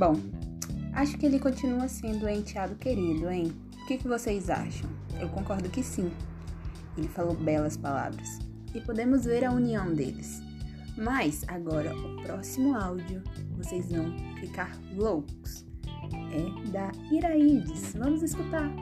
Bom, acho que ele continua sendo o enteado querido, hein? O que, que vocês acham? Eu concordo que sim. Ele falou belas palavras. E podemos ver a união deles. Mas agora, o próximo áudio, vocês vão ficar loucos. É da Iraides. Vamos escutar.